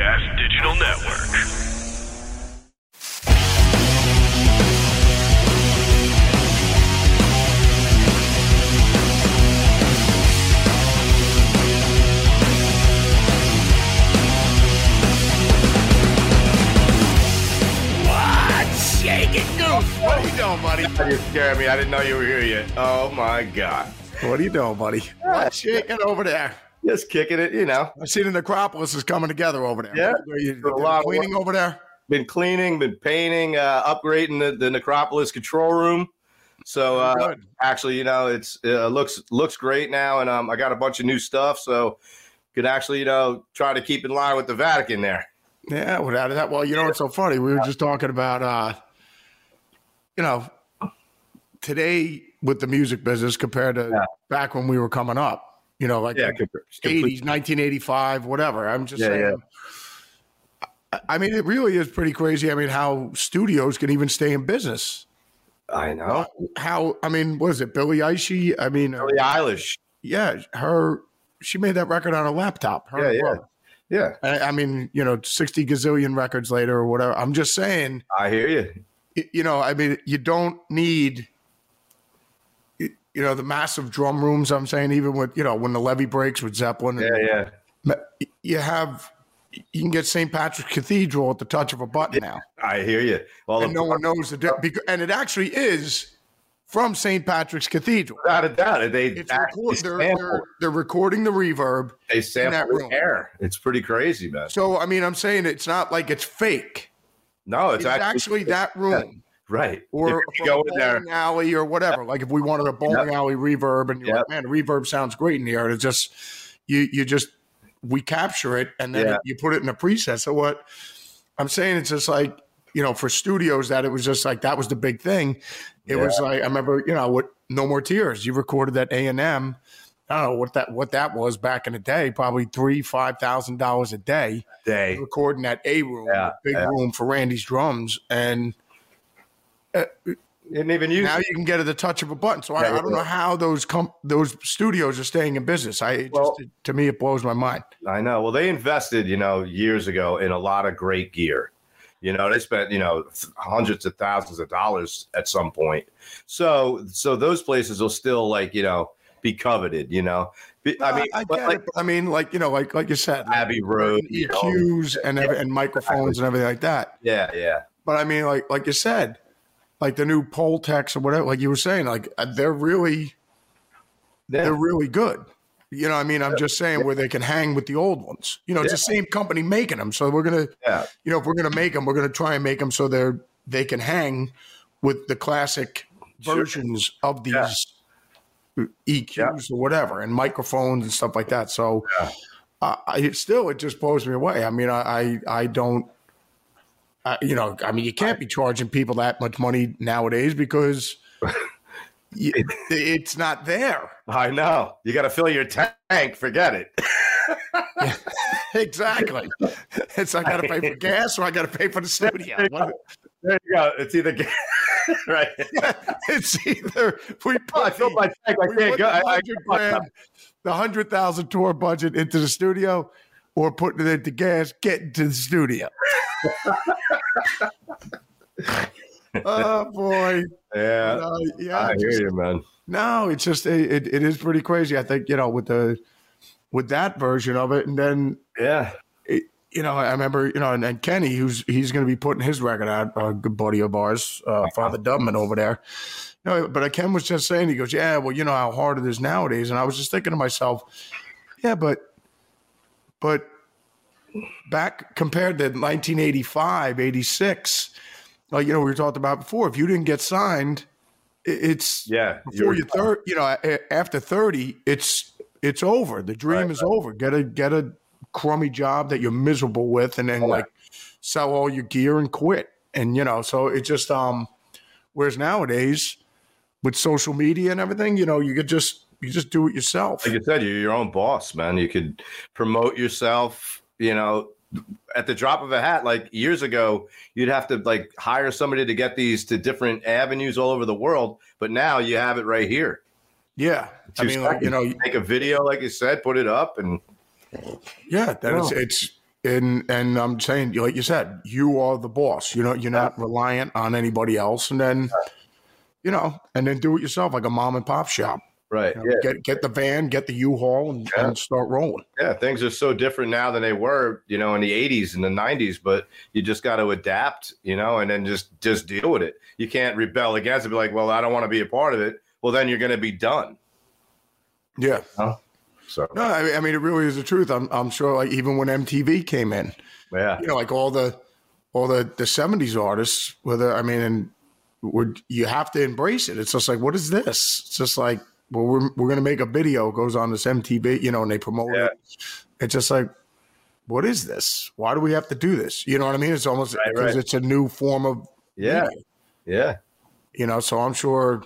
You're listening to Digital Network. What are you doing, buddy? You scared me. I didn't know you were here yet. Oh my god. What are you doing, buddy? What's shaking over there? Just kicking it, you know. I see the necropolis is coming together over there. Yeah. You A lot cleaning over there? Been cleaning, been painting, uh, upgrading the, the necropolis control room. So uh, actually, you know, it's uh, looks looks great now, and um, I got a bunch of new stuff, so could actually, you know, try to keep in line with the Vatican there. Yeah, without that. Well, you know what's so funny? We were just talking about, uh, you know, today with the music business compared to Yeah. back when we were coming up. You know, like Yeah, the com- complete- 80s, 1985, whatever. I'm just Yeah, saying. I- I mean, it really is pretty crazy. I mean, how studios can even stay in business. I know. How, I mean, what is it, Billie Eilish? I mean, uh, Billie Eilish. yeah, her, she made that record on a laptop. Her Yeah, yeah. Yeah, I, I mean, you know, 60 gazillion records later or whatever. I'm just saying, I hear you. you know, I mean, you don't need, you know, the massive drum rooms. I'm saying, even with, you know, when the levee breaks with Zeppelin, and Yeah, yeah. you have, you can get St. Patrick's Cathedral at the touch of a button now. I hear you. All And no one knows the difference. And it actually is from St. Patrick's Cathedral. without a doubt, they actually record, they're, they're, they're recording the reverb. they sample that the room. air. It's pretty crazy, man. So, I mean, I'm saying it's not like it's fake. No, It's, it's, actually, that room. Right. or go in there, alley or whatever. Like if we wanted a bowling alley reverb, and you're Yep. like, man, reverb sounds great in here. It's just you, you just we capture it and then Yeah. you put it in a preset. So what I'm saying, it's just like you know, for studios that it was just like that was the big thing. It was like I remember, you know, what No More Tears. You recorded that A and M. I don't know what that what that was back in the day. Probably three five thousand dollars a day day. recording that A room, Yeah, big yeah. room for Randy's drums, and Uh, Didn't even use now it. you can get at the touch of a button. So I, Yeah, I don't know how those com- those studios are staying in business. I Well- just to me it blows my mind. I know. Well, they invested, you know, years ago in a lot of great gear. You know, they spent, you know, hundreds of thousands of dollars at some point. So, so those places will still like, you know, be coveted. You know, Be- I uh, mean, I, but like. I mean, like you know, like like you said, Abbey Road, you know. EQs and every, and microphones and everything like that. yeah, yeah, But I mean, like like you said, like the new Pultecs or whatever, like you were saying, like uh, they're really they're yeah, really good. You know, what I mean, I'm just saying where they can hang with the old ones. You know, it's the same company making them, so we're gonna yeah. you know, if we're going to make them, we're going to try and make them so they're they can hang with the classic Sure. versions of these Yeah. EQs or whatever, and microphones and stuff like that. So, Yeah. uh, I still it just blows me away. I mean, I I, I don't. I, you know, I mean, you can't be charging people that much money nowadays because you, it's not there. I know. You got to fill your tank. Forget it. Exactly. it's I got to pay for gas or I got to pay for the studio. There you go. It's either gas. right. it's either we Oh, I put filled the- my tank. I can't put go. the I, I, hundred grand, the hundred thousand tour budget into the studio, or putting it into gas, getting to the studio. oh boy, yeah, Uh, yeah. I hear just- you, man. No, it's just it, it, it is pretty crazy. I think you know with the with that version of it, and then Yeah, you know I remember you know and, and Kenny, who's he's going to be putting his record out, a good buddy of ours, uh, Father Dubman over there. You know, but Ken was just saying, he goes, yeah, well, you know how hard it is nowadays, and I was just thinking to myself, yeah, but but back compared to 1985, 86, like you know we were talking about before, if you didn't get signed, it's yeah. before you third, you know, after thirty, it's it's over. The dream Right, is over. Get a get a crummy job that you're miserable with, and then Yeah. like sell all your gear and quit. And you know, so it just um. Whereas nowadays, with social media and everything, you know, you could just you just do it yourself. like you said, you're your own boss, man. You could promote yourself, you know, at the drop of a hat. Like years ago, you'd have to like hire somebody to get these to different avenues all over the world. But now you have it right here. Yeah, I mean, like, you know, Make a video, like you said, put it up, and Yeah, that is No. it's and and I'm saying like you said, you are the boss. You know, you're not reliant on anybody else, and then you know, and then do it yourself like a mom and pop shop. Right, You know, yeah, Get get the van, get the U-Haul, and, Yeah. and start rolling. yeah. Things are so different now than they were, you know, in the '80s and the '90s. But you just got to adapt, you know, and then just just deal with it. You can't rebel against it. Be like, well, I don't want to be a part of it. Well, then you're going to be done. Yeah, So no, I mean, I mean, it really is the truth. I'm I'm sure, like even when MTV came in, yeah, you know, like all the all the the '70s artists, whether I mean, and would you have to embrace it? It's just like, what is this? It's just like, well, we're we're gonna make a video goes on this MTV, you know, and they promote Yeah. it. It's just like, what is this? Why do we have to do this? You know what I mean? It's almost because right. it's a new form of yeah, media, yeah. you know. So I'm sure,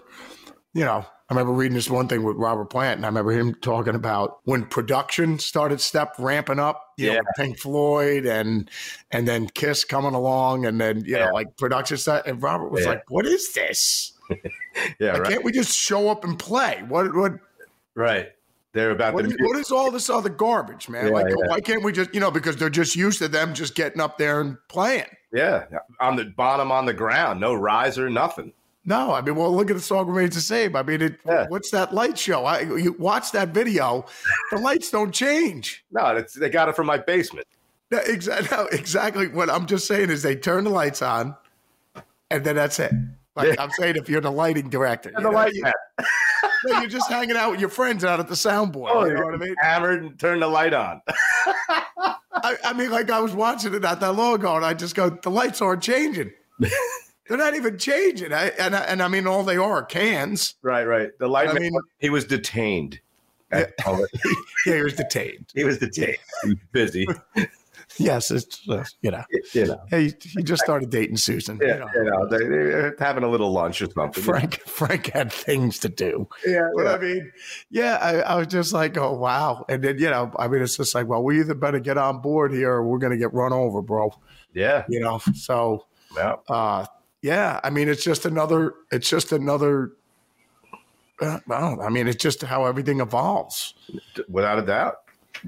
you know. I remember reading this one thing with Robert Plant, and I remember him talking about when production started step ramping up, you know, Yeah. with Pink Floyd and and then Kiss coming along, and then you Yeah. know, like production stuff. And Robert was Yeah. like, "What is this? Yeah, Like, right. Can't we just show up and play? What what Right. They're about what to is, what is all this other garbage, man? Yeah, like, yeah. why can't we just you know because they're just used to them just getting up there and playing." Yeah. On the bottom on the ground. No riser, nothing. No, I mean, well, look at the song remains the same. I mean, it, Yeah. what's that light show? I you watch that video, the lights don't change. No, it's, they got it from my basement. Exactly, no, exactly. What I'm just saying is they turn the lights on, and then that's it. Like Yeah. I'm saying, if you're the lighting director, you, the know, light, you, no, you're just hanging out with your friends out at the soundboard. Oh, you know what I mean? Hammered and turn the light on. I, I mean, like I was watching it not that long ago, and I just go, the lights aren't changing. They're not even changing. I, and I, and I mean, all they are are cans. right, right. The light I mean- he was detained. Yeah, he was detained. he was detained. He was busy. Yes, it's uh, you know. you know. He, he just started dating Susan. Yeah, you know. you know, they, they're having a little lunch or something. Frank Frank had things to do. Yeah, But I mean, yeah, I, I was just like, oh wow. And then, you know, I mean it's just like, well, we either better get on board here or we're gonna get run over, bro. yeah, You know. So yeah. uh yeah, I mean it's just another it's just another uh, I don't. I mean, it's just how everything evolves. without a doubt.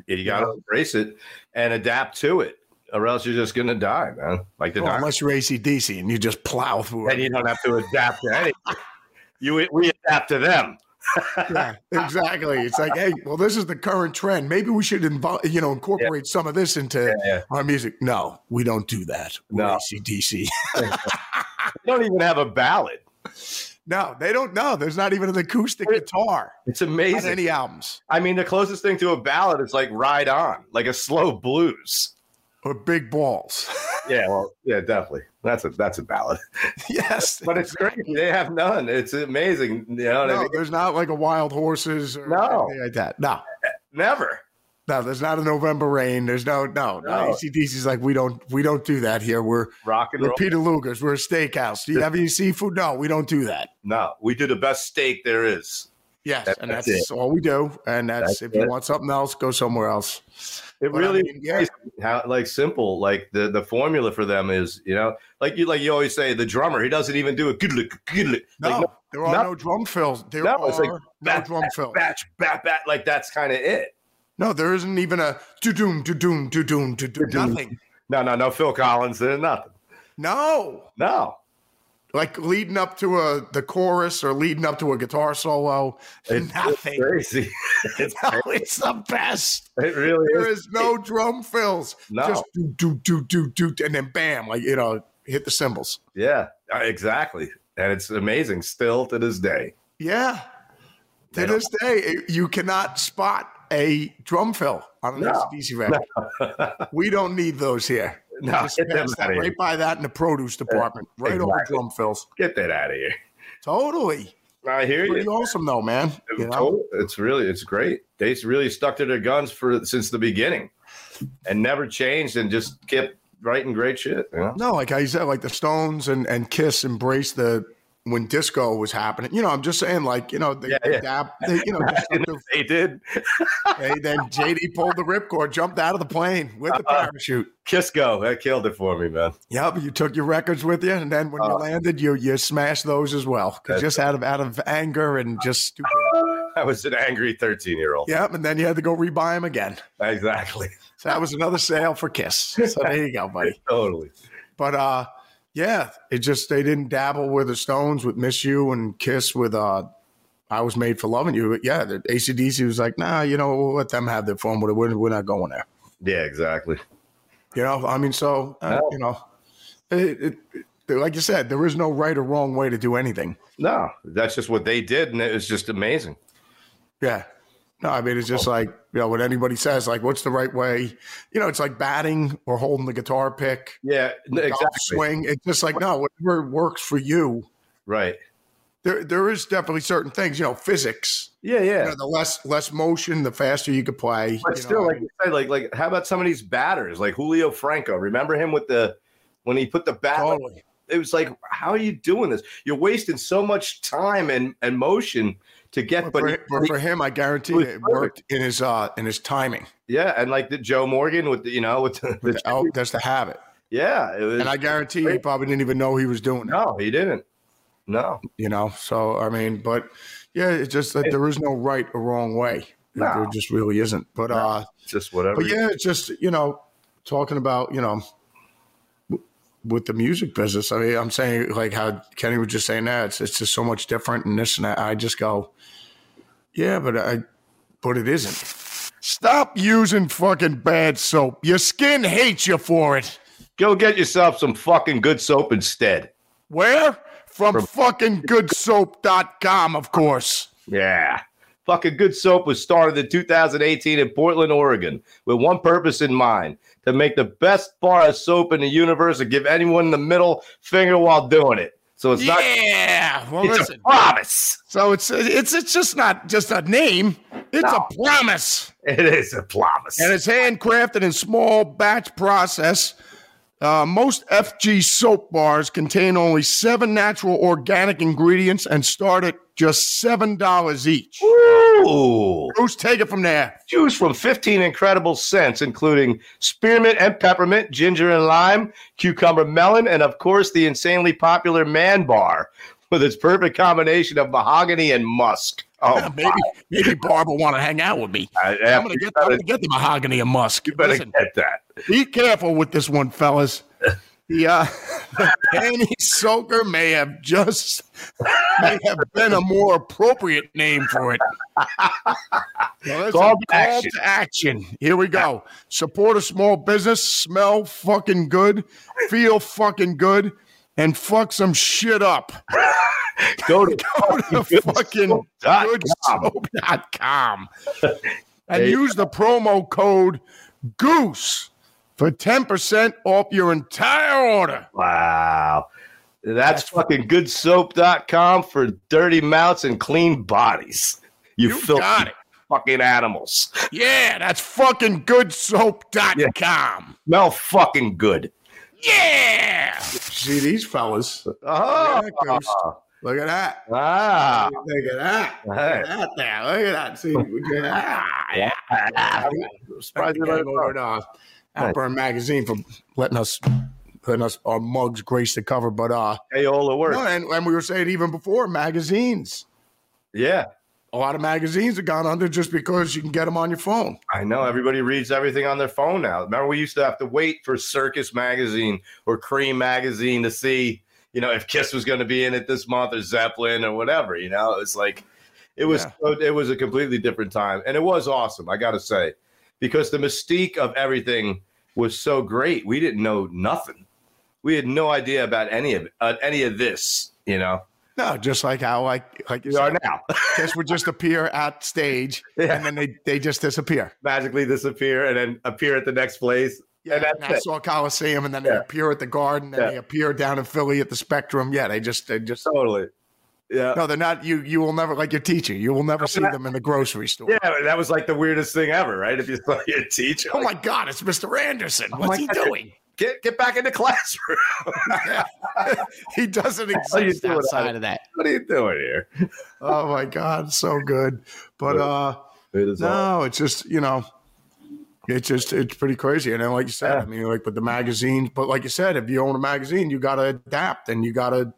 You got to Yeah. embrace it and adapt to it, or else you're just going to die, man. Like the Well, di- unless you're AC/DC and you just plow through and it. you don't have to adapt to anything. You we adapt to them. yeah, exactly. It's like, hey, well, this is the current trend. Maybe we should involve, you know, incorporate some of this into yeah. our music. No, we don't do that. We're No. AC/DC. They don't even have a ballad. No, they don't know. There's not even an acoustic guitar It's amazing. any albums I mean, the closest thing to a ballad is like "Ride On," like a slow blues. or big balls. Yeah, well, yeah, definitely. That's a that's a ballad, yes, but it's great. They have none. It's amazing. You know what I mean? there's not like a wild horses or No. anything like that. No, Never. No, there's not a November rain. There's no, no, no. No. AC/DC's like we don't, we don't do that here. We're Rock and we're roll. Peter Luger's. We're a steakhouse. Do you have any seafood? No, we don't do that. No, we do the best steak there is. Yes, That- and that's that's, all we do. And that's, That's if you it. want something else, go somewhere else. It But I really mean, yeah. is how like simple. Like the the formula for them is, you know, like you like you always say, the drummer he doesn't even do a good look good lick. No, Like, there are no- no, drum fills. There No, are it's like no bat, drum bat, fills. batch, bat, bat. Like that's kind of it. No, there isn't even a do doom, do doom, do doom, do doom. Nothing. No, no, no. Phil Collins, there's nothing. No. No, Like leading up to a the chorus or leading up to a guitar solo. it's, nothing. Crazy. it's, No, it's the best. it really There is. is no drum fills. No. Just do do do do do and then bam, like you know, hit the cymbals. Yeah, uh, exactly. And it's amazing still to this day. Yeah. To this day, you cannot spot a drum fill on an No. AC/DC record. We don't need those here. No, Just get them out of here. right by that in the produce department, right over drum fills. Get that out of here. Totally. I hear Pretty you. awesome though, man. You know? It's really it's great. They really stuck to their guns for since the beginning. and never changed and just kept writing great shit. You know? No, like I said, like the Stones and, and Kiss embraced the when disco was happening. You know, I'm just saying, like, you know, they, Yeah, yeah. dab, they, you know, just took the- They did. they, then JD pulled the ripcord, jumped out of the plane with the Uh-huh. parachute. Kiss go. That killed it for me, man. Yep, you took your records with you, and then when you Uh, landed, you you smashed those as well, just out of out of anger and just stupid. I was an angry 13 year old. Yep, and then you had to go rebuy them again. Exactly. So that was another sale for Kiss. So there you go, buddy. Totally. But uh, yeah, it just they didn't dabble with the Stones with "Miss You" and Kiss with uh, "I Was Made for Loving You." But yeah, the AC/DC was like, nah, you know, we'll let them have their fun with it. We're, we're not going there. Yeah, exactly. You know, I mean, so uh, No. you know, it, it, it, like you said, there is no right or wrong way to do anything. No, that's just what they did, and it was just amazing. Yeah. No, I mean, it's just oh. like, you know, what anybody says, like, what's the right way? You know, it's like batting or holding the guitar pick, Yeah, exactly. swing. It's just like, no, whatever works for you. Right. There, there is definitely certain things, you know, physics. Yeah, yeah. You know, the less less motion, the faster you could play. But still, know, like you said, like like how about some of these batters, like Julio Franco? Remember him with the when he put the bat? like, totally. it was like, how are you doing this? You're wasting so much time and and motion to get, But, but, for, for him, I guarantee was it worked in his uh in his timing. yeah, and like the Joe Morgan with the you know with the, With the oh, that's the habit. yeah, it was. And I guarantee he probably didn't even know he was doing it. no, he didn't. No, You know, so I mean, but yeah, it's just that there is no right or wrong way. No. There just really isn't. But uh just whatever. But yeah, it's just you know, talking about you know, with the music business. I mean, I'm saying like how Kenny was just saying that it's it's just so much different and this and that. I just go, yeah, but I, but it isn't. Stop using fucking bad soap. Your skin hates you for it. Go get yourself some fucking good soap instead. Where? From, fucking goodsoap.com, of course. Yeah. Fucking Good Soap was started in 2018 in Portland, Oregon, with one purpose in mind to make the best bar of soap in the universe and give anyone the middle finger while doing it. So it's not Yeah. Well, it's listen. a promise. So it's it's it's just not just a name. It's No. a promise. It is a promise. and it's handcrafted in small batch process. Uh, most FG soap bars contain only seven natural organic ingredients and start at just seven dollars each. Ooh. Bruce, take it from there. Choose from 15 incredible scents, including spearmint and peppermint, ginger and lime, cucumber melon, and of course the insanely popular Man Bar with its perfect combination of mahogany and musk. Oh, Maybe maybe Barb will want to hang out with me. I, I'm gonna get, I'm gonna get the mahogany and musk. you better Listen, get that. be careful with this one, fellas. The, uh, the panty soaker may have just may have been a more appropriate name for it. Well, listen, Call to call action. to action. Here we go. Support a small business, smell fucking good, feel fucking good, and fuck some shit up. Go to Go to fucking goodsoap.com. goodsoap.com and There use the promo code GOOSE for 10% off your entire order. Wow. That's fucking goodsoap.com for dirty mouths and clean bodies. You, You filthy got it. fucking animals. Yeah, that's fucking goodsoap.com. Smell fucking good. Yeah. See these fellas. Oh, Look at that. ah. Look at that. Look at that there. Look at that. See, look at that. Yeah. Surprised let it over to Outburn Magazine for letting us letting us our mugs grace the cover. But uh Hey, all the work. no, and, and we were saying even before magazines. Yeah. A lot of magazines have gone under just because you can get them on your phone. I know everybody reads everything on their phone now. Remember, we used to have to wait for Circus Magazine or Creem Magazine to see, you know, if Kiss was going to be in it this month or Zeppelin or whatever. You know, it was like, it was, it was a completely different time, and it was awesome. I got to say, because the mystique of everything was so great. We didn't know nothing. We had no idea about any of it, uh, any of this. You know, No, just like how like like you we are now. Kiss would just appear at stage Yeah. and then they, they just disappear. Magically disappear and then appear at the next place. Yeah, and that's it. Coliseum, and then they appear at the Garden, and Yeah. they appear down in Philly at the Spectrum. Yeah, they just they just Totally. Yeah. No, they're not. You you will never like your teacher. You will never see them in the grocery store. Yeah, that was like the weirdest thing ever, right? If you saw your teacher, Oh like, my God, it's Mr. Anderson. Oh What's he God. doing? get get back in the classroom. He doesn't exist outside of that. what are you doing here? Oh my God, so good. But uh It is all- no, it's just you know, it's just it's pretty crazy. And then like you said, Yeah. I mean, like with the magazines, but like you said, if you own a magazine, you got to adapt and you got to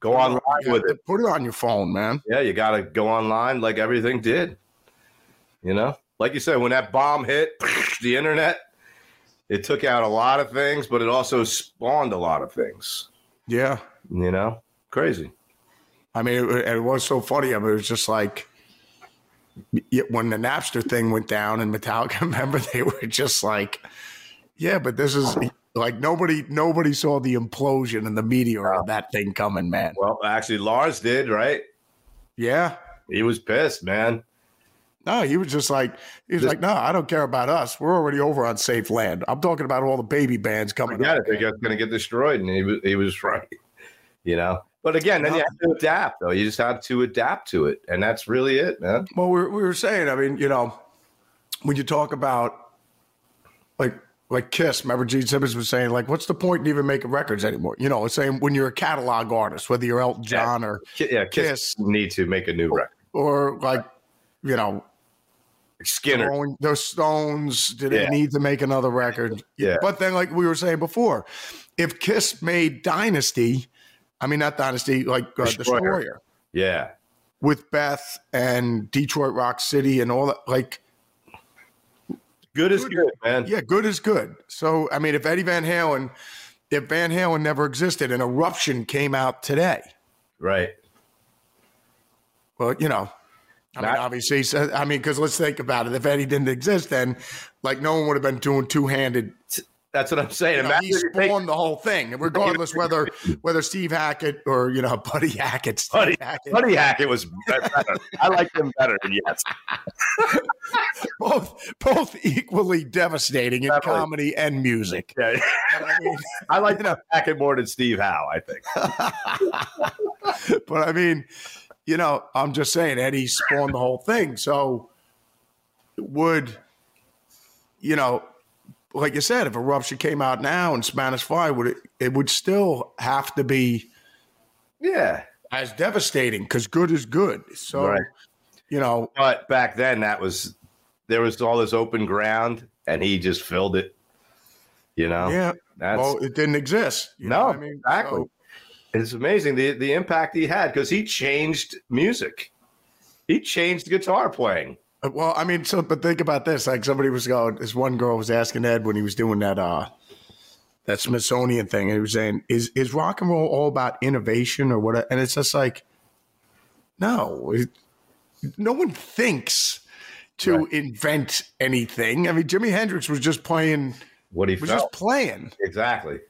go online with it. Put it on your phone, man. Yeah, you got to go online like everything did. You know, like you said, when that bomb hit the internet, it took out a lot of things, but it also spawned a lot of things. Yeah. You know, crazy. I mean, it, it was so funny. I mean, it was just like when the Napster thing went down and Metallica, remember they were just like, yeah, but this is like nobody, nobody saw the implosion and the meteor of that thing coming, man. Well, actually, Lars did, right? Yeah. He was pissed, man. No, he was just like, he was This- like, no, I don't care about us. We're already over on safe land. I'm talking about all the baby bands coming up. it. They're going to get destroyed. And he was, he was right. You know, but again, then you have to adapt, though. You just have to adapt to it. And that's really it, man. Well, we were, we were saying, I mean, you know, when you talk about like like Kiss, remember Gene Simmons was saying, like, what's the point in even making records anymore? You know, it's saying when you're a catalog artist, whether you're Elton John or Ki- Yeah, Kiss, Kiss. need to make a new record. or like, you know, Skinner. The Stones, they Yeah. need to make another record? Yeah. But then, like we were saying before, if Kiss made Dynasty, I mean, not Dynasty, like uh, Destroyer. Destroyer. Yeah. with Beth and Detroit Rock City and all that, like, Good is good, man. Yeah, good is good. So, I mean, if Eddie Van Halen, if Van Halen never existed and Eruption came out today, Right. well, you know, I mean, obviously, so- I mean, because let's think about it. If Eddie didn't exist, then like no one would have been doing two handed. That's what I'm saying. You know, he spawned the whole thing, regardless whether whether Steve Hackett or you know Buddy Hackett. Steve Buddy, Hackett, Buddy Hackett was better. I like him better. Yes. both both equally devastating in Definitely. comedy and music. Yeah. I mean, I like Hackett more than Steve Howe, I think. but I mean, you know, I'm just saying Eddie spawned the whole thing. So would you know, like you said, if Eruption came out now and Spanish Fly, would it it would still have to be Yeah. as devastating because good is good. So Right. you know, But back then, that was there was all this open ground, and he just filled it. You know. yeah. That's well, it didn't exist. You no, I mean, exactly. So- It's amazing the the impact he had because he changed music. He changed guitar playing. Well, I mean, so but think about this. Like somebody was going, this one girl was asking Ed when he was doing that uh that Smithsonian thing, and he was saying, "Is is rock and roll all about innovation or what?" And it's just like, no, it, no one thinks to Right. invent anything. I mean, Jimi Hendrix was just playing, What he was felt just playing. exactly.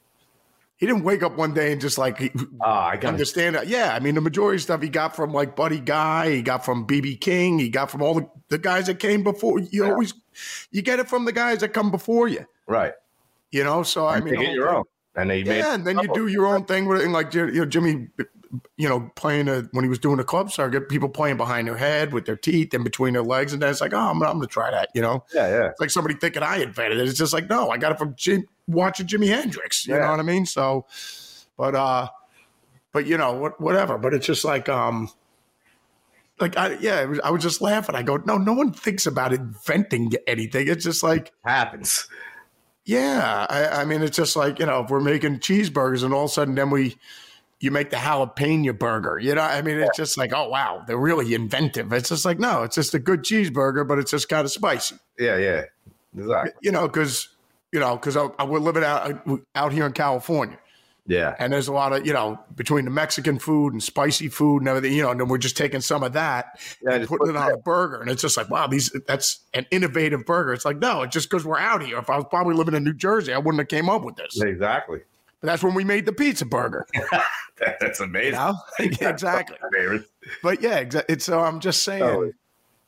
He didn't wake up one day and just like Ah, I understand that. Yeah, I mean, the majority of stuff he got from like Buddy Guy, he got from BB King, he got from all the, the guys that came before. You always you get it from the guys that come before you. right. You know, so I mean, Make it your own, and they yeah, and then you do your own thing with it, and like you know, Jimmy, you know, playing a, when he was doing the club circuit, people playing behind their head with their teeth and between their legs, and then it's like, oh, I'm, I'm going to try that. You know, Yeah, yeah. it's like somebody thinking I invented it. It's just like, no, I got it from Jim, watching Jimi Hendrix. You Yeah. know what I mean? So, but uh, but you know, what, whatever. But it's just like um. Like I, yeah, was, I was just laughing. I go, no, no one thinks about inventing anything. It's just like, Happens. yeah, I, I mean, it's just like you know, if we're making cheeseburgers and all of a sudden then we, you make the jalapeno burger. You know, I mean, it's just like, oh wow, they're really inventive. It's just like no, it's just a good cheeseburger, but it's just kind of spicy. Yeah, yeah. Exactly. You know, because you know, because we're living out out here in California, Yeah. and there's a lot of you know between the Mexican food and spicy food and everything. You know, and then we're just taking some of that Yeah, and putting put it on a burger, and it's just like wow, these that's an innovative burger. It's like no, it's just because we're out here. If I was probably living in New Jersey, I wouldn't have came up with this. Exactly. But that's when we made the pizza burger. That's amazing. You know? exactly. But yeah, exactly. So I'm just saying,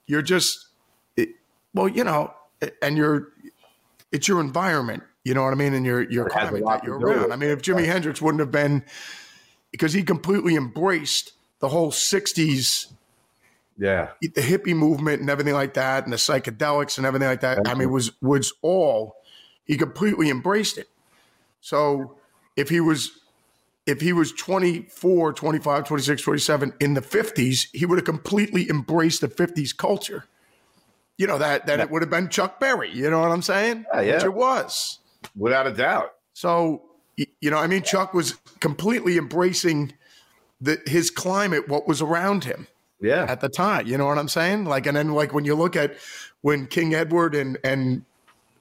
you're just, it, well, you know, and you're, it's your environment. You know what I mean? And your your It has a climate that you're around. it. I mean, if Jimi Hendrix wouldn't have been, because he completely embraced the whole '60s, Yeah. the hippie movement and everything like that, and the psychedelics and everything like that. I mean, was was all he completely embraced it. So if he was if he was 24, 25, 26, 27 in the 50s, he would have completely embraced the 50s culture. You know, that that it would have been Chuck Berry, you know what I'm saying? Yeah, yeah. Which it was. Without a doubt. So, you know, I mean, Chuck was completely embracing the, his climate, what was around him Yeah. at the time. You know what I'm saying? Like, and then like when you look at when King Edward and and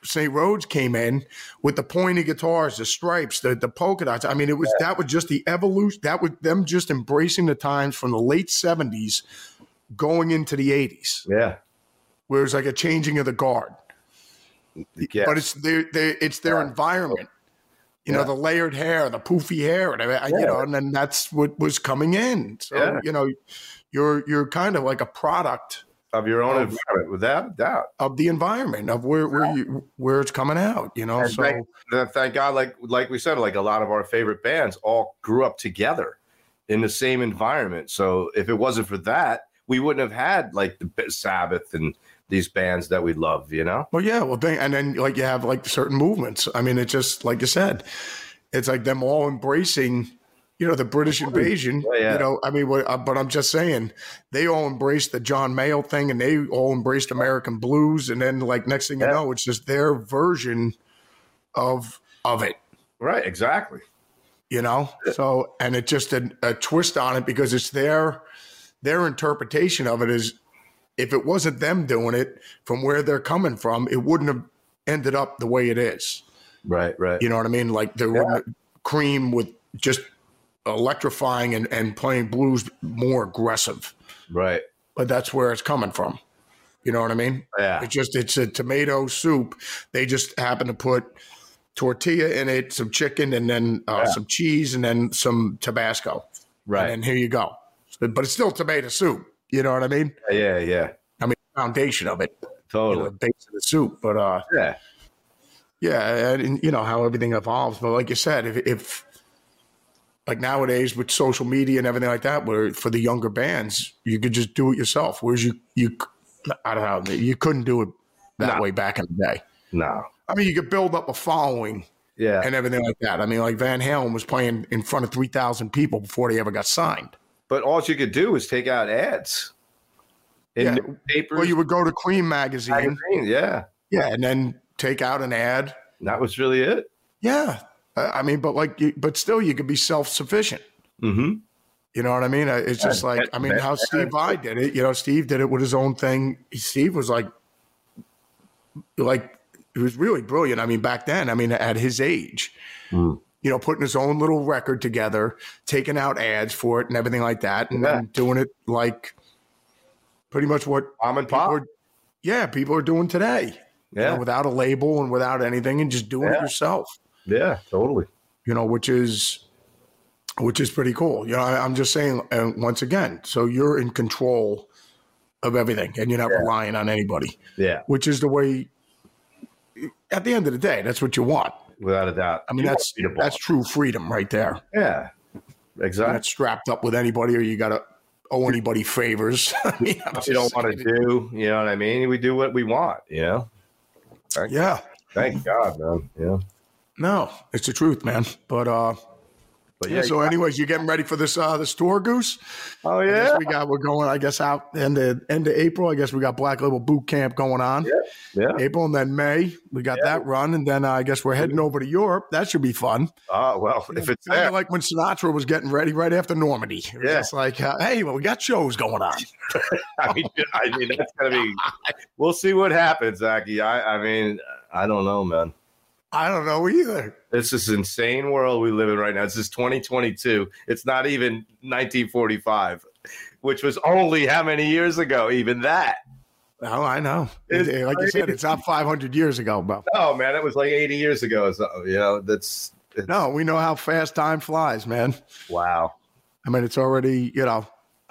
St. Rhoads came in with the pointy guitars, the stripes, the the polka dots. I mean, it was that was just the evolution. That was them just embracing the times from the late '70s going into the '80s, Yeah. where it's like a changing of the guard. Yeah. But it's their, their it's their environment. You know, the layered hair, the poofy hair, and I, you know, and then that's what was coming in. So Yeah. you know, you're you're kind of like a product of your own environment, without a doubt. of the environment of where where you where it's coming out. You know, And so thank, thank God, like like we said, like a lot of our favorite bands all grew up together in the same environment. So if it wasn't for that, we wouldn't have had like the Sabbath and these bands that we love. You know? well, yeah, well, then, and then like you have like certain movements. I mean, it's just like you said, it's like them all embracing. You know the British invasion. Yeah, yeah. You know, I mean, what, uh, but I'm just saying they all embraced the John Mayall thing, and they all embraced American blues, and then like next thing you know, it's just their version of of it. Right? Exactly. you know so and it just a, a twist on it because it's their their interpretation of it is if it wasn't them doing it from where they're coming from it wouldn't have ended up the way it is Right. Right. you know what i mean like there wouldn't cream with just electrifying and, and playing blues more aggressive right. but that's where it's coming from you know what i mean Yeah. it's just it's a tomato soup. They just happen to put tortilla in it, some chicken, and then uh, some cheese, and then some Tabasco. Right. And then here you go. But it's still tomato soup. You know what I mean? yeah. Yeah. I mean, foundation of it, you know, Totally. the base of the soup. But uh, Yeah. yeah, and you know how everything evolves. But like you said, if, if like nowadays with social media and everything like that, where for the younger bands, you could just do it yourself. Whereas you you, I don't know, you couldn't do it that No. way back in the day. No. I mean, you could build up a following Yeah. and everything like that. I mean, like Van Halen was playing in front of 3,000 people before they ever got signed. but all you could do is take out ads in Yeah. newspapers. Well, you would go to Queen magazine, magazines. Yeah. yeah, and then take out an ad. That was really it. Yeah. I I mean, but like, you, but still, you could be self sufficient. Mm-hmm. You know what I mean? Uh, It's just like, I mean, how Steve Vai did it. You know, Steve did it with his own thing. Steve was like, like, he was really brilliant. I mean, back then, I mean, at his age, you know, putting his own little record together, taking out ads for it and everything like that, and Yeah. then doing it like pretty much what Mom and people pop. are, yeah, people are doing today. you Yeah. know, without a label and without anything, and just doing it yourself Yeah. Totally. you know, which is which is pretty cool. You know, I, I'm just saying uh, once again. So you're in control of everything, and you're not relying on anybody, Yeah. which is the way. At the end of the day, that's what you want. Without a doubt. I mean, You that's want to beat a that's true freedom right there. yeah. You're Exactly. not strapped up with anybody, or you got to owe anybody favors. I mean, you don't want to do, you know what I mean? We do what we want, you know? Yeah, Thank God, man. Yeah. No, it's the truth, man. But uh, But yeah. yeah. So, anyways, you getting ready for this uh this tour, Goose? oh, yeah. we got we're going. I guess out end of end of April. I guess we got Black Label Boot Camp going on. Yeah. April and then May we got that run, and then uh, I guess we're heading over to Europe. That should be fun. Oh, well, if it's Kind of like when Sinatra was getting ready right after Normandy. It Yeah. just like, uh, hey, well, we got shows going on. I mean, I mean, that's going to be, we'll see what happens, Zachy. I, I mean, I don't know, man. I don't know either. It's this insane world we live in right now. This is 2022. It's not even 1945, which was only how many years ago? Even that. Oh, I know. It's It- like you said, it's not 500 years ago, bro. Oh man, it was like 80 years ago. So, you know, that's it's, No, we know how fast time flies, man. wow. I mean, it's already, you know,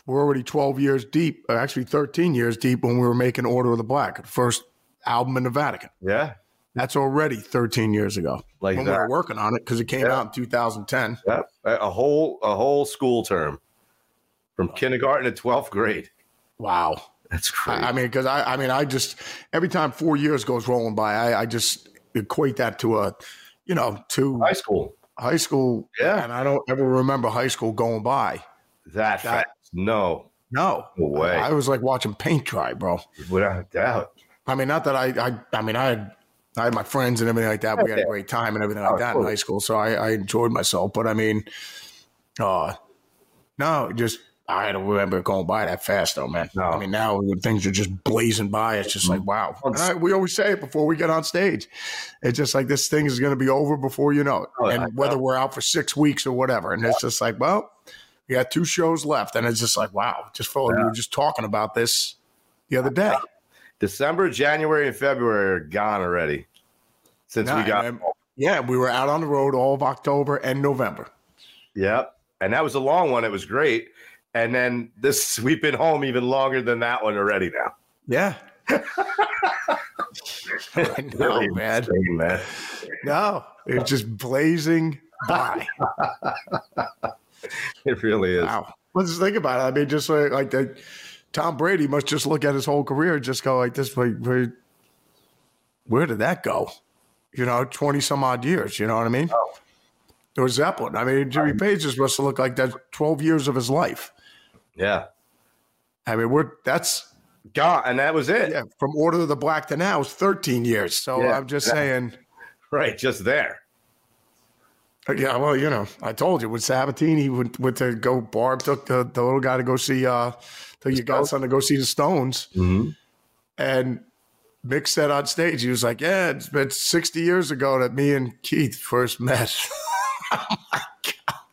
we're already 12 years deep, or actually 13 years deep when we were making Order of the Black, the first album in the Vatican. Yeah, That's already 13 years ago. like when we that. were working on it because it came Yeah. out in 2010. Yeah, a a whole a whole school term from kindergarten to 12th grade. Wow. That's crazy. I, I mean, because I, I mean, I just every time four years goes rolling by, I, I just equate that to a, you know, to High school. high school. Yeah. and I don't ever remember high school going by. That, That- fast. No, No, No way. I was like watching paint dry, bro. without a doubt. I mean, not that I, I, I mean, I had, I had my friends and everything like that. We had a great time and everything Oh, like that in high school, so I, I enjoyed myself. But I mean, uh, no, just I don't remember going by that fast, though, man. No. Mm-hmm. I mean, now when things are just blazing by, it's just like wow. I, we always say it before we get on stage. It's just like this thing is going to be over before you know it, Oh, and whether we're out for six weeks or whatever. And it's just like, well, we got two shows left, and it's just like wow. Just felt like we were just talking about this the other day. December, January, and February are gone already. Since No, we got, yeah, we were out on the road all of October and November. yep, and that was a long one. It was great, and then this we've been home even longer than that one already. Now, Yeah. I know, Really man. insane, man. No, it's just blazing by. It really is. Wow. Let's just think about it. I mean, just like, like the, Tom Brady must just look at his whole career and just go like this. Like, where, where did that go? You know, 20 some odd years. You know what I mean? Oh. Or Zeppelin. I mean, Jimmy Page just must have looked like that 12 years of his life. Yeah, I mean, we're that's gone, and that was it. yeah, from Order of the Black to now is 13 years. So Yeah, I'm just saying, Right, just there. Yeah, well, you know, I told you with Sabatini went, went to go, Barb took the, the little guy to go see, uh, took your godson to go see the Stones. Mm-hmm. And Mick said on stage, he was like, yeah, it's been 60 years ago that me and Keith first met.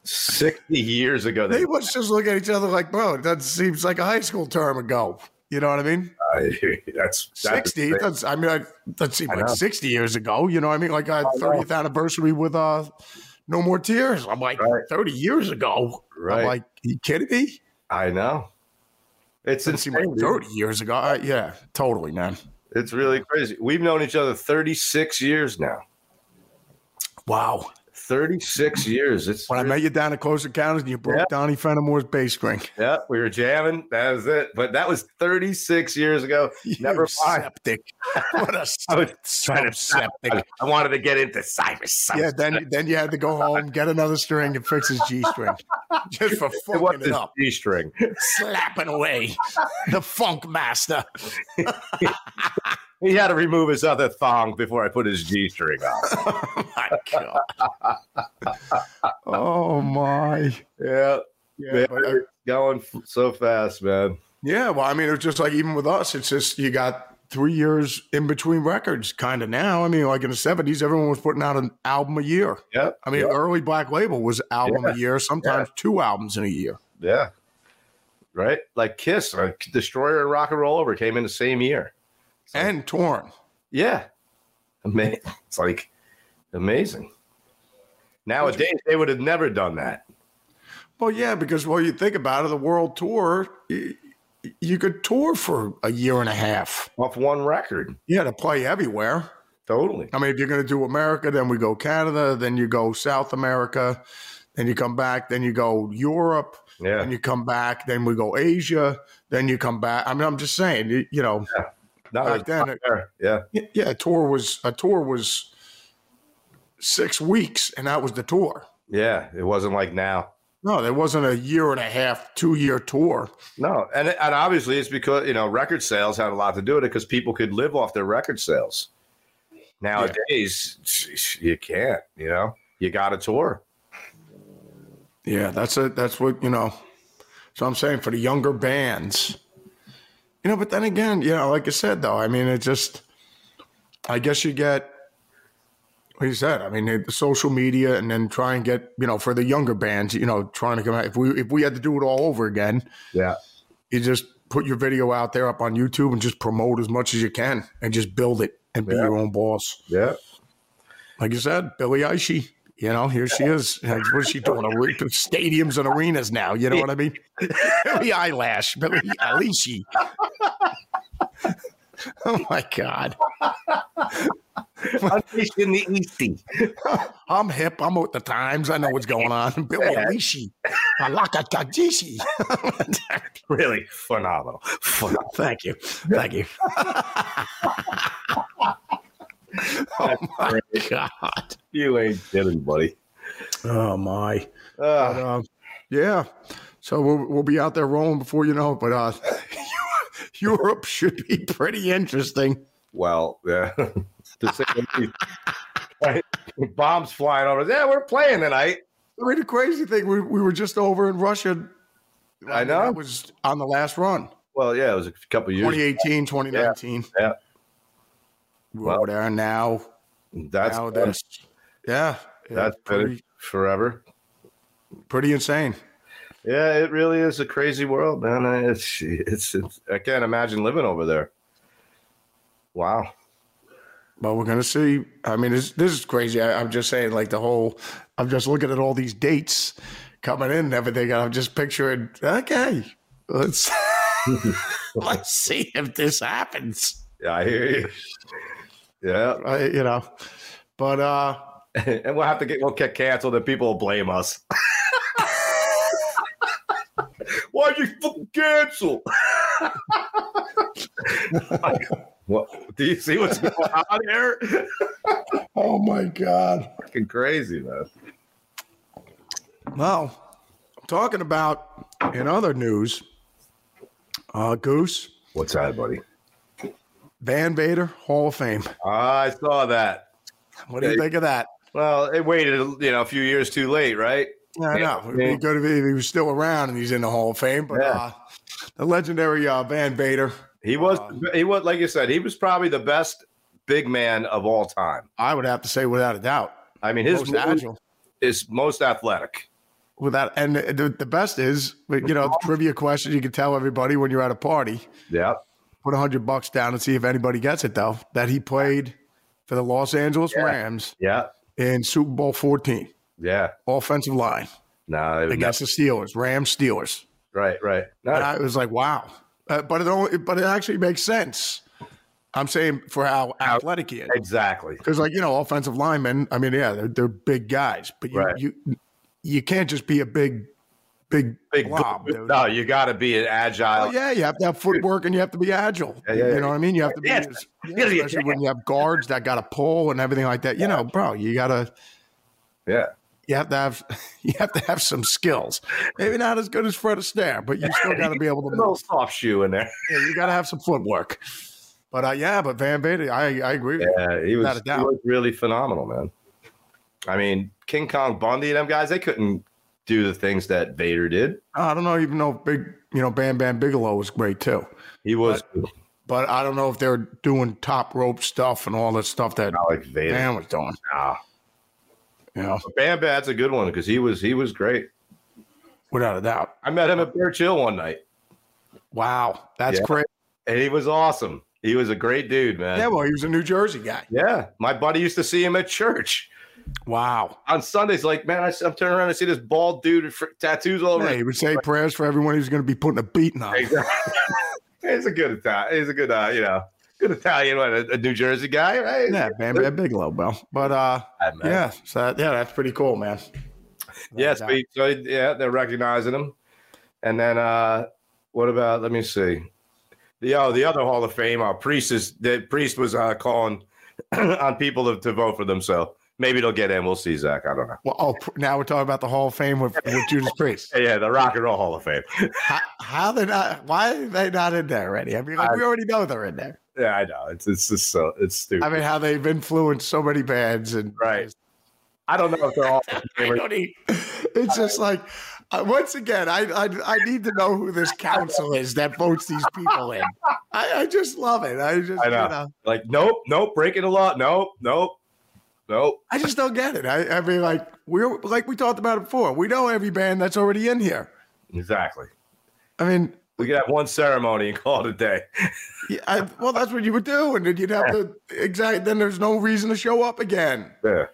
Sixty years ago, they they, must just look at each other like, bro, that seems like a high school term ago. You know what I mean? that's, that's 60. It does, I mean, I, that seems I like 60 years ago. You know what I mean? Like a 30th anniversary with uh, No More Tears. I'm like, Right. 30 years ago. Right. I'm like, you kidding me? I know. It's seem insane. like 30 years ago. Uh, yeah, totally, man. It's really crazy. We've known each other 36 years now. Wow. 36 years. It's When I met you down at Close Encounters and you broke Yeah. Donnie Fenimore's bass string. yeah, we were jamming. That was it. But that was 36 years ago. Never You mind. septic. what a I trying to septic. I wanted to get into cyber. Yeah, then then you had to go home, get another string, and fix his G string, just for fucking was it up, G string. slapping away the funk master. He had to remove his other thong before I put his G string on. Oh my god! Oh my! yeah, Yeah, man, uh, going so fast, man. yeah. Well, I mean, it's just like even with us, it's just you got three years in between records, kind of now. I mean, like in the seventies, everyone was putting out an album a year. Yeah, I mean, yeah, early Black Label was album a year, sometimes two albums in a year. yeah. right. Like Kiss, uh, Destroyer and Rock and Roll Over came in the same year. And torn. Yeah. Ama- It's like amazing. Nowadays, they would have never done that. Well, yeah, because well, you think about it, the world tour, you, could tour for a year and a half. Off one record. Yeah, to play everywhere. Totally. I mean, if you're going to do America, then we go Canada, then you go South America, then you come back, then you go Europe, Yeah. then you come back, then we go Asia, then you come back. I mean, I'm just saying, you, you know, No, back then, there. Yeah. yeah, a tour was a tour was six weeks, and that was the tour. Yeah. It wasn't like now. No, there wasn't a year and a half, two year tour. No. And, and obviously, it's because, you know, record sales had a lot to do with it because people could live off their record sales. Nowadays, you can't, you know, you got to tour. Yeah, that's it. That's what you know. So I'm saying for the younger bands, you know. But then again, you know, like I said, though, I mean, it just, I guess you get, like you said, I mean, the social media, and then try and get, you know, for the younger bands, you know, trying to come out. If we if we had to do it all over again, Yeah. you just put your video out there up on YouTube and just promote as much as you can, and just build it and be Yeah. your own boss. Yeah. Like you said, Billy Ishii. You know, here she is. What is she doing? Stadiums and arenas now. You know what I mean? Billy Eyelash, Billy Eilish. oh my God. Unleashed in the Eastie. I'm hip. I'm with the times. I know what's going on. Billy Alishi. Alaka Tajishi. Really phenomenal. Phenomenal. Thank you. Thank you. oh my God. You ain't kidding, buddy. Oh my. But, Uh, uh, yeah. So we'll, we'll be out there rolling before you know it. But uh, Europe should be pretty interesting. well, yeah. to say the least. Right? Bombs flying over. Yeah, we're playing tonight. I mean, the crazy thing, we, we were just over in Russia. I know. That was on the last run, Well, yeah, it was a couple years. 2018, 2019. Yeah. Were Well, over there, now, That's now this. Yeah. that's pretty, forever. pretty insane. Yeah, it really is a crazy world, man. It's, it's it's I can't imagine living over there. Wow. But we're gonna see. I mean, this this is crazy. I, I'm just saying, like the whole. I'm just looking at all these dates coming in and everything. And I'm just picturing. Okay, let's let's see if this happens. Yeah, I hear you. Yeah, I, you know, but uh, and we'll have to get we'll get canceled, and people will blame us. Why'd you fucking cancel? what? Do you see what's going on here? oh my god. Fucking crazy, man. Well, talking about in other news, uh, Goose What's that, buddy? Van Vader Hall of Fame. I saw that. What do you think of that? Well, it waited, you know, a few years too late, right? Yeah, I know. Yeah. be good if he, he was still around and he's in the Hall of Fame. But Yeah. uh, the legendary uh, Van Vader, He was, Uh, he was, like you said, he was probably the best big man of all time. I would have to say without a doubt, I mean, his most agile. is most athletic. Without and the, the best is, you know, trivia question you can tell everybody when you're at a party. Yeah, Put a hundred bucks down and see if anybody gets it though. That he played for the Los Angeles Rams yeah, in Super Bowl 14, yeah. offensive line No, against the Steelers, Rams Steelers. right, right. No, And I was like, wow. Uh, but it only, but it actually makes sense. I'm saying for how athletic he is. exactly. Because, like you know, offensive linemen. I mean, yeah, they're, they're big guys, but you, Right. you you can't just be a big, big, Big blob. dude. No, you got to be an agile. Oh, yeah, you have to have footwork and you have to be agile. Yeah, yeah, you yeah. know what I mean? You have to be, Yes. yeah, especially when you have guards that got to pull and everything like that. You know, bro, you gotta, yeah. you have to have, you have to have some skills. Maybe not as good as Fred Astaire, but you still got to be able to A little move. soft shoe in there. Yeah, you got to have some footwork. But uh, yeah, but Van Vader, I I agree. With you. Yeah, he was, he was really phenomenal, man. I mean, King Kong Bundy, and them guys, they couldn't do the things that Vader did. I don't know, even though big, you know, Bam Bam Bigelow was great too. He was But I don't know if they're doing top rope stuff and all that stuff that not like Vader. Bam was doing. Nah. You know, Bam Bad's a good one because he was he was great. without a doubt. I met him at Bear Chill one night, Wow, that's Yeah. great. and he was awesome. He was a great dude, man. Yeah, well, he was a New Jersey guy. Yeah, my buddy used to see him at church Wow. on Sundays. Like, man, I, am turning around and see this bald dude with tattoos all over. Yeah, he would say prayers for everyone was going to be putting a beating on. Exactly. He's a good Italian. He's a good, uh, you know, good Italian, what, a, a New Jersey guy, right? Yeah, Bam Bam Bigelow, Bill. But uh, Yeah, so yeah, that's pretty cool, man. Yes, a but, so yeah, they're recognizing him. And then uh what about let me see. The oh, the other Hall of Fame, uh, Priest is the priest was uh calling on people to, to vote for themselves. So maybe they'll get in. We'll see, Zakk. I don't know. Well, oh, now we're talking about the Hall of Fame with, with Judas Priest. Yeah, the Rock and Roll Hall of Fame. How, how they not? Why are they not in there already? I mean, like, we already know they're in there. yeah, I know. It's it's just so it's stupid. I mean, how they've influenced so many bands and right. I don't know if they're all I it's just like uh, once again, I, I I need to know who this council is that votes these people in. I, I just love it. I just I know. You know, like nope, nope, breaking the law. Nope, nope, nope. I just don't get it. I, I mean, like we're like we talked about it before. We know every band that's already in here. Exactly. I mean, We could have one ceremony and call it a day. yeah, I, well, that's what you would do, and then you'd have to exact. Then there's no reason to show up again. Yeah.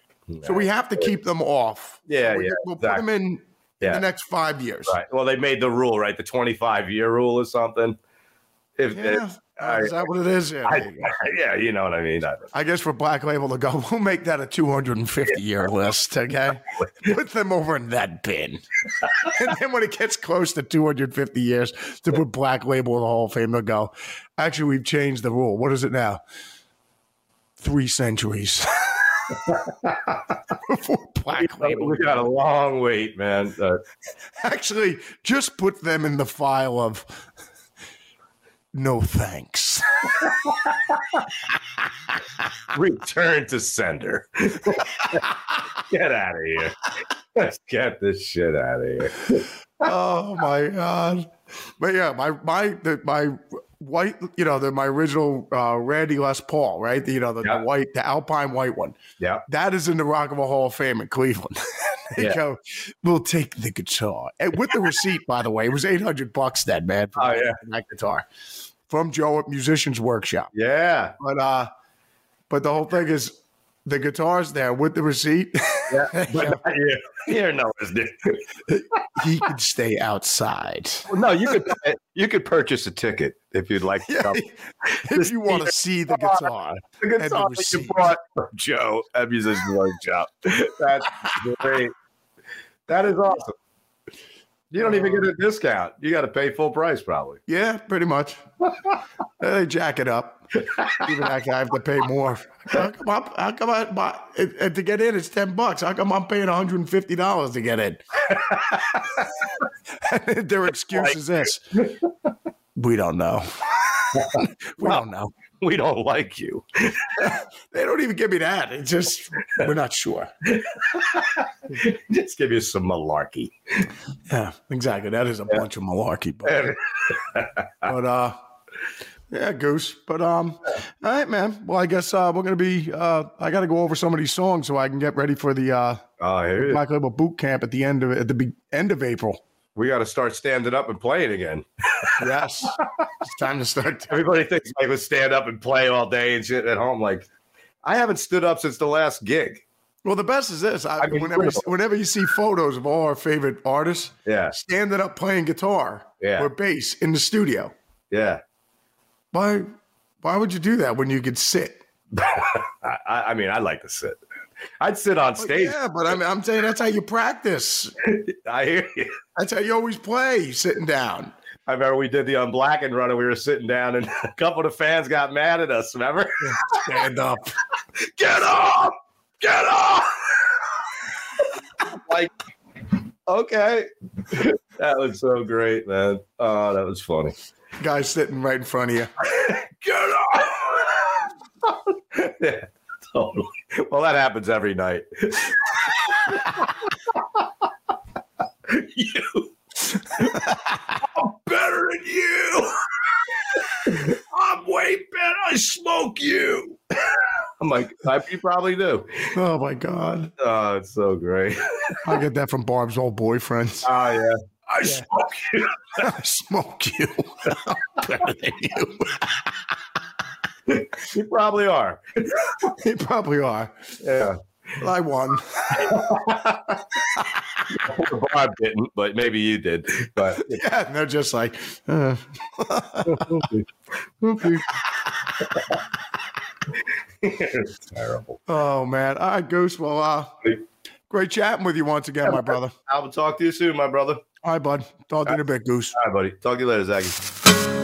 So we have to keep them off. Yeah, So we, yeah, We'll put them in, in Yeah. the next five years. Right. Well, they made the rule, right? The 25 year rule or something. If, Yeah. if Uh, is that what it is? Yeah, I, you yeah, you know what I mean. I, I guess for Black Label to go, we'll make that a 250 year list, okay? Put them over in that bin. and then when it gets close to 250 years to put Black Label in the Hall of Fame, they'll go, actually, we've changed the rule. What is it now? Three centuries. Before Black Label. we got a long wait, man. Uh, Actually, just put them in the file of no thanks. return to sender. get out of here. Let's get this shit out of here. oh my god! But yeah, my my the, my white, you know, the my original uh, Randy Les Paul, right? The, you know, the, Yeah. the white, the Alpine white one. Yeah. That is in the Rock and Roll Hall of Fame in Cleveland. they Yeah. go, we'll take the guitar and with the receipt. By the way, it was eight hundred bucks then, man. For Oh, that- yeah. that guitar from Joe at Musicians Workshop. Yeah. But uh, but the whole thing is the guitar's there with the receipt. Yeah. But not You're no he could stay outside. Well, no, you could you could purchase a ticket if you'd like to Yeah, if you want to see the guitar. The the guitar that you brought from Joe at Musicians Workshop. That's great. That is awesome. You don't even get a uh, discount. You got to pay full price, probably. Yeah, pretty much. they jack it up. Even guy have to pay more. How come, I'm, how come I, my, and- and to get in it's ten bucks? How come I'm paying 150 dollars to get in? Their excuse is this: we don't know. we don't know. We don't like you. They don't even give me that. It's just we're not sure. Just give you some malarkey. Yeah, exactly. That is a bunch of malarkey. But, but uh, yeah, Goose. But um, all right, man. Well, I guess uh, we're gonna be. Uh, I got to go over some of these songs so I can get ready for the uh, here is. Black Label Boot Camp at the end of at the be- end of April. we got to start standing up and playing again. Yes, it's time to start. Everybody thinks I would stand up and play all day and shit at home. Like, I haven't stood up since the last gig. Well, the best is this. I, I mean, whenever, you, whenever you see photos of all our favorite artists Yeah, standing up playing guitar Yeah. or bass in the studio, yeah. why? Why would you do that when you could sit? I, I mean, I like to sit. I'd sit on stage. Yeah, but I mean, I'm saying that's how you practice. I hear you. That's how you always play, sitting down. I remember we did the unblackened run and we were sitting down and a couple of the fans got mad at us. Remember? Stand up. Get up! Get up! like, okay. That was so great, man. Oh, that was funny. Guy sitting right in front of you. Get up! yeah, totally. Well, that happens every night. you. I'm better than you. I'm way better. I smoke you. I'm like, I, you probably do. Oh my God. Oh, it's so great. I get that from Barb's old boyfriend. Oh, yeah. I smoke you. I smoke you. I'm better than you. You probably are. You probably are. Yeah. Well, I won. Poor Bob didn't, but maybe you did. But Yeah, and they're just like, uh, it's terrible. oh man. All right, Goose. Well, uh, great chatting with you once again, my brother. I will talk to you soon, my brother. All right, bud. Talk to you in a bit, Goose. All right, buddy. Talk to you later, Zachy.